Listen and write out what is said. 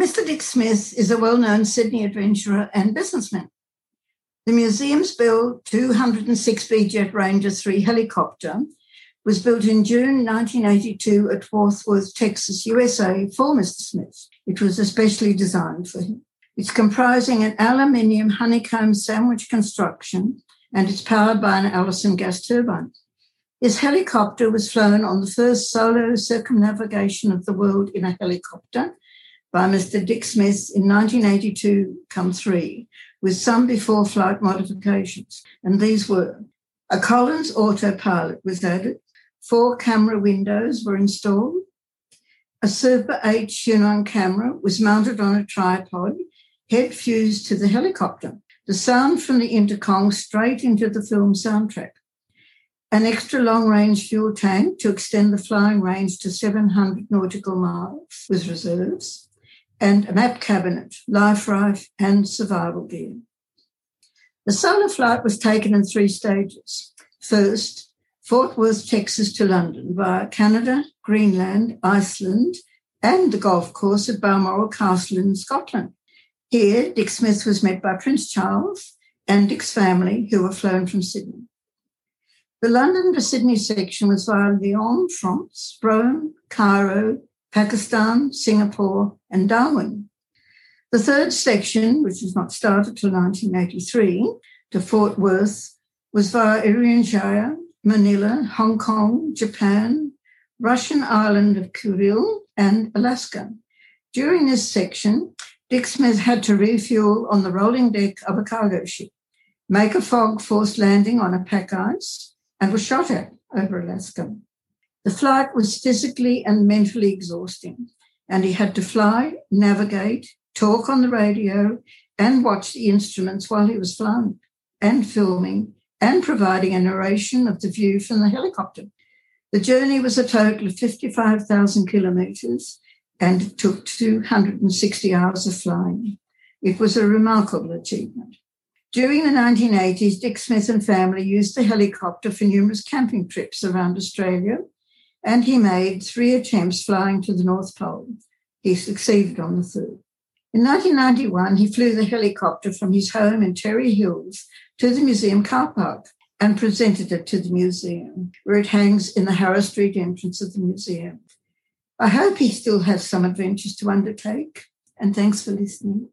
Mr. Dick Smith is a well known Sydney adventurer and businessman. The museum's built 206B Jet Ranger 3 helicopter was Bell in June 1982 at Fort Texas, USA for Mr. Smith. It was especially designed for him. It's comprising an aluminium honeycomb sandwich construction and it's powered by an Allison gas turbine. His helicopter was flown on the first solo circumnavigation of the world in a helicopter by Mr. Dick Smith in 1982 come three, with some before flight modifications. And these were a Collins autopilot was added, four camera windows were installed, a Super 8 Xunon camera was mounted on a tripod, head fused to the helicopter. The sound from the intercom straight into the film soundtrack an extra long range fuel tank to extend the flying range to 700 nautical miles with reserves, and a map cabinet, life raft, and survival gear. The solar flight was taken in three stages. First, Fort Worth, Texas to London via Canada, Greenland, Iceland, and the golf course at Balmoral Castle in Scotland. Here, Dick Smith was met by Prince Charles and Dick's family, who were flown from Sydney. The London to Sydney section was via Lyon, France, Rome, Cairo, Pakistan, Singapore, and Darwin. The third section, which was not started till 1983, to Fort Worth, was via Irian Manila, Hong Kong, Japan, Russian island of Kuril, and Alaska. During this section, Dick Smith had to refuel on the rolling deck of a cargo ship, make a fog forced landing on a pack ice, and was shot at over Alaska. The flight was physically and mentally exhausting, and he had to fly, navigate, talk on the radio, and watch the instruments while he was flying and filming and providing a narration of the view from the helicopter. The journey was a total of 55,000 kilometers and it took 260 hours of flying. It was a remarkable achievement. During the 1980s, Dick Smith and family used the helicopter for numerous camping trips around Australia, and he made three attempts flying to the North Pole. He succeeded on the third. In 1991, he flew the helicopter from his home in Terry Hills to the museum car park and presented it to the museum, where it hangs in the Harris Street entrance of the museum. I hope he still has some adventures to undertake, and thanks for listening.